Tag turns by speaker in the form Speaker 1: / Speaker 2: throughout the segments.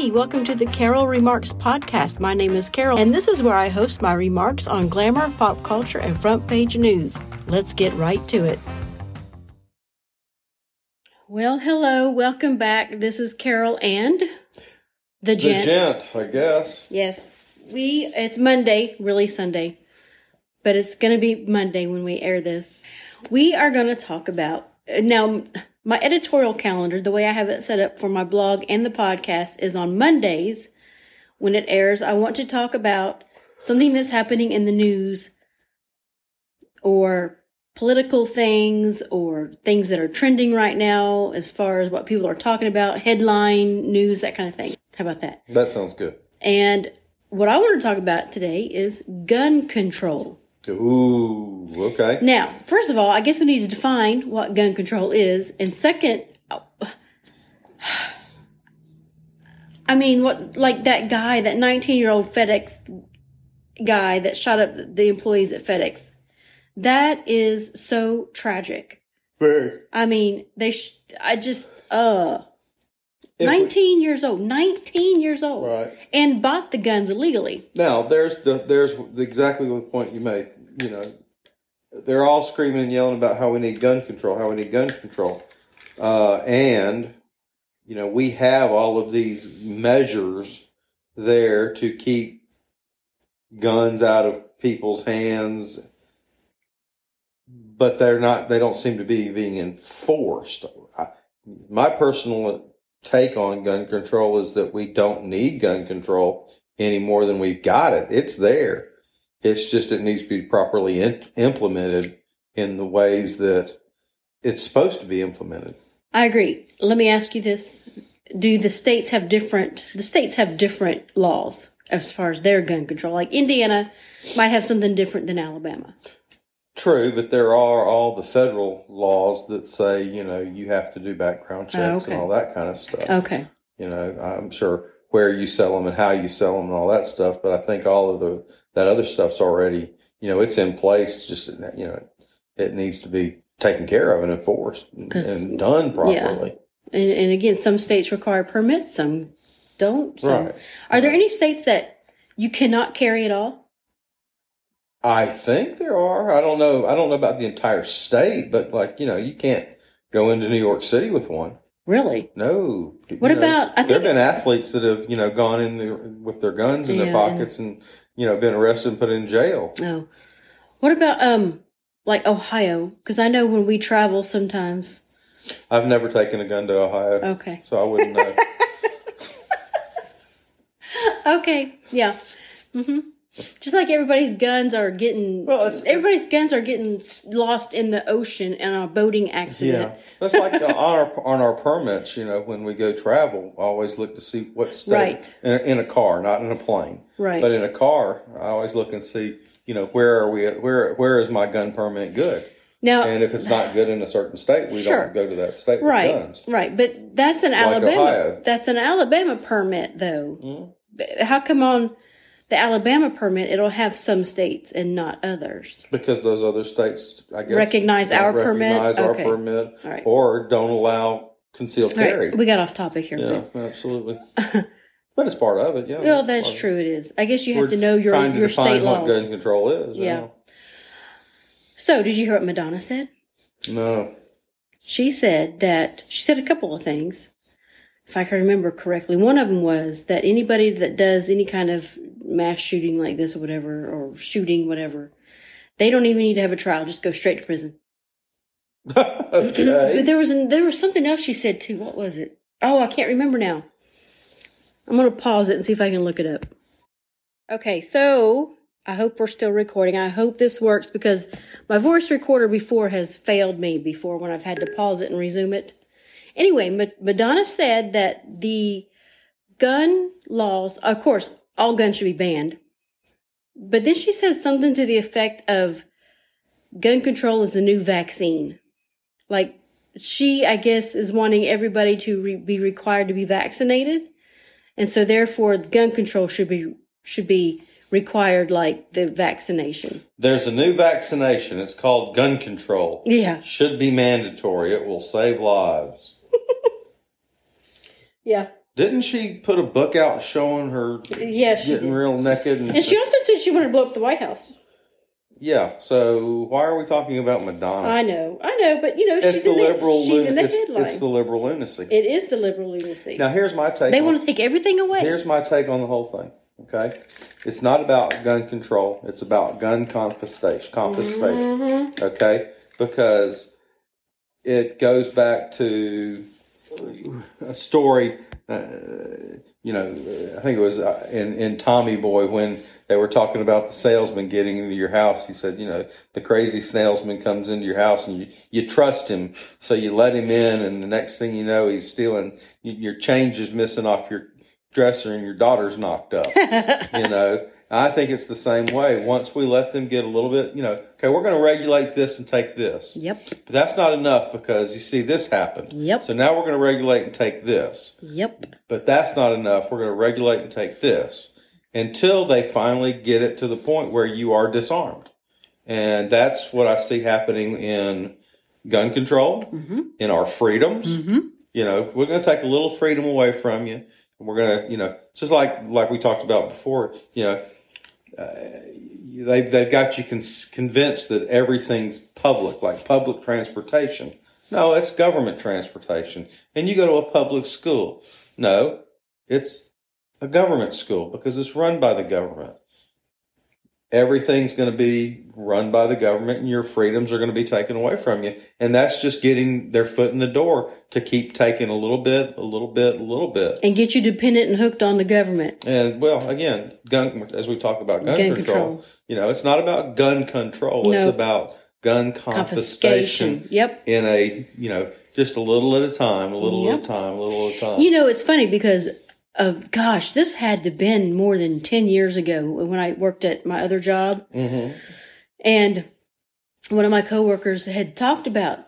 Speaker 1: Hey, welcome to the Carol Remarks podcast. My name is Carol, and this is where I host my remarks on glamour, pop culture, and front page news. Let's get right to it. Well, hello, welcome back. This is Carol and the gent.
Speaker 2: The gent, I guess.
Speaker 1: Yes, we. It's Monday, really Sunday, but it's going to be Monday when we air this. We are going to talk about now. My editorial calendar, the way I have it set up for my blog and the podcast, is on Mondays when it airs. I want to talk about something that's happening in the news or political things or things that are trending right now as far as what people are talking about, headline news, that kind of thing. How about that?
Speaker 2: That sounds good.
Speaker 1: And what I want to talk about today is gun control.
Speaker 2: Ooh, okay.
Speaker 1: Now, first of all, I guess we need to define what gun control is. And second, I mean, what, like that guy, that 19 year old FedEx guy that shot up the employees at FedEx. That is so tragic.
Speaker 2: Very.
Speaker 1: I mean, they, sh- I just, uh,
Speaker 2: If we-
Speaker 1: 19 years old, 19 years old.
Speaker 2: Right.
Speaker 1: And bought the guns illegally.
Speaker 2: Now, there's the there's exactly the point you made. You know, they're all screaming and yelling about how we need gun control, how we need gun control, uh, and you know we have all of these measures there to keep guns out of people's hands, but they're not. They don't seem to be being enforced. I, my personal take on gun control is that we don't need gun control any more than we've got it. It's there. It's just it needs to be properly in, implemented in the ways that it's supposed to be implemented.
Speaker 1: I agree. Let me ask you this. Do the states have different, the states have different laws as far as their gun control? Like Indiana might have something different than Alabama.
Speaker 2: True, but there are all the federal laws that say, you know, you have to do background oh, checks
Speaker 1: okay.
Speaker 2: and all that kind of stuff.
Speaker 1: Okay.
Speaker 2: You know, I'm sure where you sell them and how you sell them and all that stuff, but I think all of the that other stuff's already, you know, it's in place. Just you know, it needs to be taken care of and enforced and done properly. Yeah.
Speaker 1: And, and again, some states require permits, some don't. Some.
Speaker 2: Right.
Speaker 1: Are there any states that you cannot carry at all?
Speaker 2: I think there are. I don't know. I don't know about the entire state, but like you know, you can't go into New York City with one.
Speaker 1: Really?
Speaker 2: No. You
Speaker 1: What
Speaker 2: know,
Speaker 1: about- I
Speaker 2: there have been athletes that have you know gone in there with their guns in
Speaker 1: Yeah,
Speaker 2: their pockets and you know been arrested and put in jail.
Speaker 1: No. What about, um, like Ohio? Because I know when we travel sometimes.
Speaker 2: I've never taken a gun to Ohio,
Speaker 1: Okay.
Speaker 2: so I wouldn't know.
Speaker 1: Okay. Yeah. hmm Just like everybody's guns are getting,
Speaker 2: Well,
Speaker 1: everybody's guns are getting lost in the ocean in a boating accident.
Speaker 2: yeah, that's like uh, on our on our permits. You know, when we go travel, I always look to see what state
Speaker 1: Right.
Speaker 2: in, a, in a car, not in a plane.
Speaker 1: Right.
Speaker 2: But in a car, I always look and see. You know, where are we? At, where where is my gun permit good?
Speaker 1: Now,
Speaker 2: And if it's not good in a certain state, we
Speaker 1: Sure.
Speaker 2: don't go to that state
Speaker 1: right,
Speaker 2: with guns.
Speaker 1: right, but that's an Alabama.
Speaker 2: Ohio.
Speaker 1: That's an Alabama permit, though. But How come on the Alabama permit it'll have some states and not others?
Speaker 2: Because those other states, I guess,
Speaker 1: Recognize our permit?
Speaker 2: recognize our
Speaker 1: Okay.
Speaker 2: permit,
Speaker 1: right.
Speaker 2: or don't allow concealed
Speaker 1: All right,
Speaker 2: carry.
Speaker 1: we got off topic here.
Speaker 2: yeah,
Speaker 1: but-
Speaker 2: absolutely. but it's part of it. Yeah.
Speaker 1: Well, that's
Speaker 2: of it.
Speaker 1: true. It is. I guess you have
Speaker 2: We're
Speaker 1: to know your
Speaker 2: trying to
Speaker 1: your
Speaker 2: define
Speaker 1: state
Speaker 2: what
Speaker 1: laws.
Speaker 2: gun control is.
Speaker 1: Yeah. So, did you hear what Madonna said?
Speaker 2: No.
Speaker 1: She said that she said a couple of things. If I can remember correctly, one of them was that anybody that does any kind of mass shooting like this or whatever, or shooting whatever, they don't even need to have a trial; just go straight to prison. But
Speaker 2: okay.
Speaker 1: there was there was something else she said too. What was it? Oh, I can't remember now. I'm gonna pause it and see if I can look it up. Okay, so I hope we're still recording. I hope this works because my voice recorder before has failed me before when I've had to pause it and resume it. Anyway, Ma- Madonna said that the gun laws, of course, all guns should be banned. But then she said something to the effect of gun control is the new vaccine. Like she, I guess, is wanting everybody to re- be required to be vaccinated, and so therefore gun control should be should be required like the vaccination.
Speaker 2: There's a new vaccination. It's called gun control.
Speaker 1: Yeah,
Speaker 2: Should be mandatory. It will save lives.
Speaker 1: yeah.
Speaker 2: Didn't she put a book out showing her
Speaker 1: Yeah,
Speaker 2: getting
Speaker 1: did.
Speaker 2: real naked? And,
Speaker 1: And she also said she wanted to blow up the White House.
Speaker 2: yeah. So why are we talking about Madonna?
Speaker 1: I know, I know, but you know,
Speaker 2: it's
Speaker 1: she's
Speaker 2: the
Speaker 1: in the,
Speaker 2: liberal.
Speaker 1: she's in the
Speaker 2: it's,
Speaker 1: headline.
Speaker 2: it's the liberal lunacy.
Speaker 1: it is the liberal lunacy.
Speaker 2: now here's my take.
Speaker 1: they
Speaker 2: on-
Speaker 1: want to take everything away.
Speaker 2: Here's my take on the whole thing. Okay, it's not about gun control. It's about gun confiscation. Confiscation.
Speaker 1: Mm-hmm.
Speaker 2: Okay, because it goes back to a story. Uh, you know, I think it was uh, in in Tommy Boy when they were talking about the salesman getting into your house. He said, you know, the crazy salesman comes into your house and you you trust him, so you let him in, and the next thing you know, he's stealing. Your change is missing off your dresser, and your daughter's knocked up. you know. I think it's the same way. Once we let them get a little bit, you know, okay, we're going to regulate this and take this.
Speaker 1: Yep,
Speaker 2: But that's not enough because you see this happen.
Speaker 1: Yep.
Speaker 2: So now we're going to regulate and take this.
Speaker 1: yep,
Speaker 2: But that's not enough. We're going to regulate and take this until they finally get it to the point where you are disarmed. And that's what I see happening in gun control, mm-hmm. in our freedoms. Mm-hmm. You know, we're going to take a little freedom away from you. And we're going to, you know, just like like we talked about before, you know, Uh, they've they've got you con- convinced that everything's public, like public transportation. No, it's government transportation. And you go to a public school. No, it's a government school because it's run by the government. Everything's going to be run by the government and your freedoms are going to be taken away from you. And that's just getting their foot in the door to keep taking a little bit, a little bit, a little bit.
Speaker 1: and get you dependent and hooked on the government.
Speaker 2: And well, again, gun as we talk about gun,
Speaker 1: Gun
Speaker 2: control,
Speaker 1: control.
Speaker 2: you know, it's not about gun control. It's about gun confiscation,
Speaker 1: Confiscation. Yep.
Speaker 2: in a you know just a little at a time, a little
Speaker 1: Yep.
Speaker 2: at a time, a little at a time.
Speaker 1: You know, it's funny because of gosh, this had to been more than ten years ago when I worked at my other job,
Speaker 2: hmm
Speaker 1: and one of my coworkers had talked about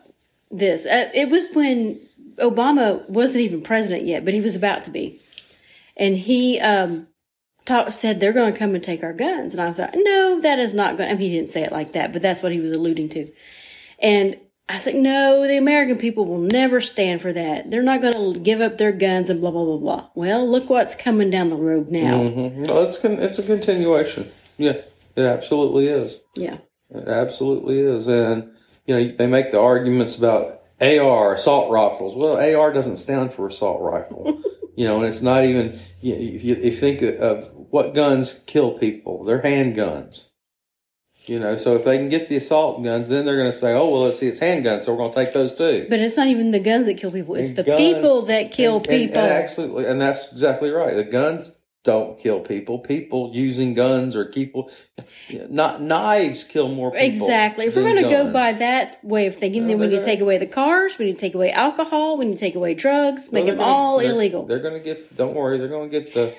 Speaker 1: this. Uh, it was when Obama wasn't even president yet, but he was about to be, and he um, talk, said they're going to come and take our guns, and I thought, no, that is not going. I mean, he didn't say it like that, but that's what he was alluding to, and. I was like, no, the American people will never stand for that. They're not going to give up their guns and blah, blah, blah, blah. Well, look what's coming down the road now.
Speaker 2: hmm No, it's con- it's a continuation. Yeah, it absolutely is.
Speaker 1: Yeah.
Speaker 2: It absolutely is. And, you know, they make the arguments about AR, assault rifles. Well, AR doesn't stand for assault rifle. you know, and it's not even, you know, if you, if you think of what guns kill people, they're handguns. You know, so if they can get the assault guns, then they're going to say, oh, well, let's see, it's handguns, so we're going to take those too.
Speaker 1: But it's not even the guns that kill people. It's
Speaker 2: And
Speaker 1: the
Speaker 2: gun-
Speaker 1: people that kill
Speaker 2: And- and-
Speaker 1: people.
Speaker 2: And, absolutely, and that's exactly right. The guns don't kill people. People using guns or people, not knives kill more people.
Speaker 1: exactly. If we're going to go by that way of thinking, then we need to take away the cars. We need to take away alcohol. We need to take away drugs. Make them
Speaker 2: gonna-
Speaker 1: all
Speaker 2: they're-
Speaker 1: illegal.
Speaker 2: They're going to get. Don't worry. They're going to get the.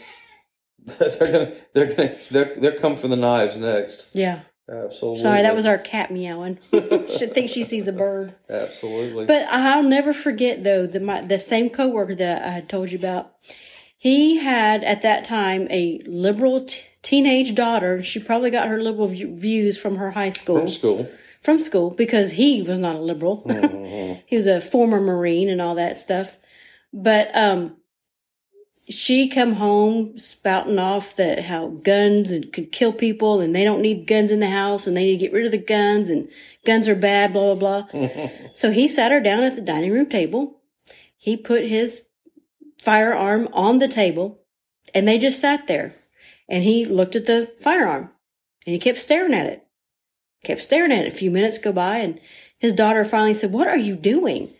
Speaker 2: They're going to. They're going to. They're, they're come for the knives next.
Speaker 1: yeah.
Speaker 2: Absolutely.
Speaker 1: Sorry, that was our cat meowing. she think she sees a bird.
Speaker 2: Absolutely.
Speaker 1: But I'll never forget though the my the same coworker that I had told you about. He had at that time a liberal t- teenage daughter. She probably got her liberal v- views from her high school.
Speaker 2: from school.
Speaker 1: from school because he was not a liberal. he was a former Marine and all that stuff. But um, she come home spouting off that how guns and could kill people and they don't need guns in the house and they need to get rid of the guns and guns are bad, blah blah blah. so he sat her down at the dining room table. He put his firearm on the table and they just sat there. And he looked at the firearm and he kept staring at it kept staring at it. A few minutes go by, and his daughter finally said, What are you doing?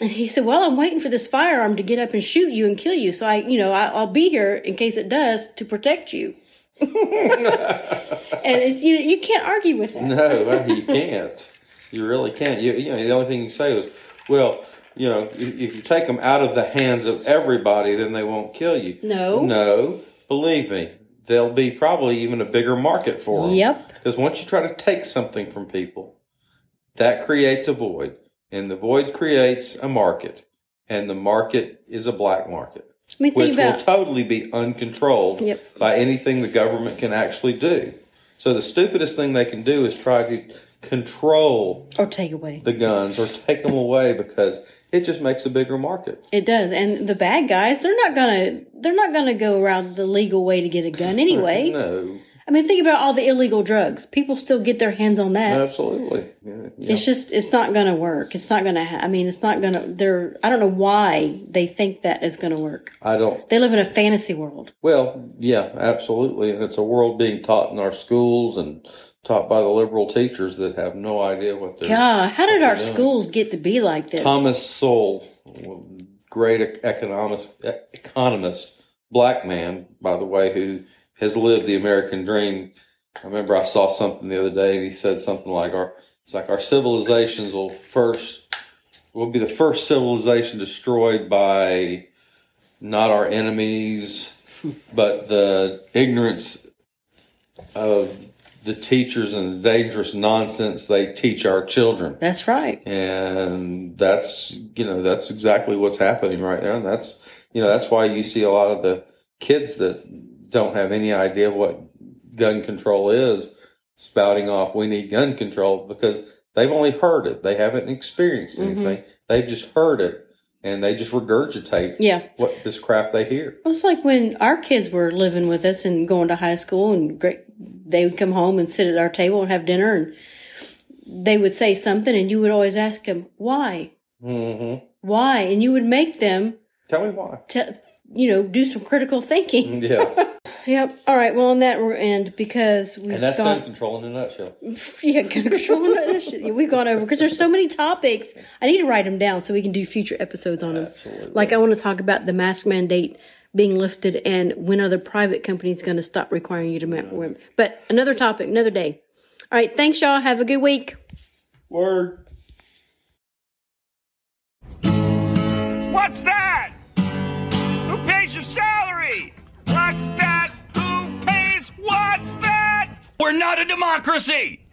Speaker 1: And he said, Well, I'm waiting for this firearm to get up and shoot you and kill you. So I, you know, I, I'll be here in case it does to protect you. and it's, you know, you can't argue with that.
Speaker 2: No, you can't. You really can't. You, you know, the only thing you say is, well, you know, if, if you take them out of the hands of everybody, then they won't kill you.
Speaker 1: No.
Speaker 2: No, believe me, there'll be probably even a bigger market for them.
Speaker 1: Yep.
Speaker 2: Because once you try to take something from people, that creates a void, and the void creates a market, and the market is a black market,
Speaker 1: I mean,
Speaker 2: which will totally be uncontrolled
Speaker 1: Yep.
Speaker 2: by anything the government can actually do. So the stupidest thing they can do is try to control
Speaker 1: or take away.
Speaker 2: the guns or take them away because it just makes a bigger market.
Speaker 1: It does, and the bad guys, they're not gonna, they're not gonna go around the legal way to get a gun anyway.
Speaker 2: No,
Speaker 1: I mean, think about all the illegal drugs. People still get their hands on that.
Speaker 2: absolutely. Yeah, yeah.
Speaker 1: It's just, it's not gonna work. It's not gonna. Ha- I mean, it's not gonna. They're. I don't know why they think that is gonna work.
Speaker 2: I don't.
Speaker 1: They live in a fantasy world.
Speaker 2: Well, yeah, absolutely, and it's a world being taught in our schools and taught by the liberal teachers that have no idea what they're.
Speaker 1: God, how did our
Speaker 2: doing.
Speaker 1: schools get to be like this?
Speaker 2: Thomas Sowell, great economist, economist, black man, by the way, who has lived the American dream. I remember I saw something the other day, and he said something like, "Our it's like our civilizations will first will be the first civilization destroyed by not our enemies, but the ignorance of the teachers and the dangerous nonsense they teach our children."
Speaker 1: That's right.
Speaker 2: and that's you know that's exactly what's happening right now and that's you know that's why you see a lot of the kids that don't have any idea what gun control is spouting off we need gun control because they've only heard it. They haven't experienced anything. They've just heard it and they just regurgitate
Speaker 1: Yeah.
Speaker 2: what this crap they hear.
Speaker 1: Well, it's like when our kids were living with us and going to high school, and great, they would come home and sit at our table and have dinner, and they would say something, and you would always ask them why,
Speaker 2: hmm
Speaker 1: why, and you would make them,
Speaker 2: tell me why.
Speaker 1: Te- you know, do some critical thinking.
Speaker 2: yeah
Speaker 1: Yep. All right. Well, on that we're end because we've
Speaker 2: and that's
Speaker 1: gone.
Speaker 2: gun control in a nutshell
Speaker 1: Yeah, gun control. This shit, We've gone over because there's so many topics. I need to write them down so we can do future episodes on them.
Speaker 2: Absolutely.
Speaker 1: Like I want to talk about the mask mandate being lifted and when are the private companies going to stop requiring you to ma- them. But another topic, another day. All right. Thanks, y'all. Have a good week.
Speaker 2: word
Speaker 3: What's that? Your salary? What's that? Who pays? What's that? We're not a democracy.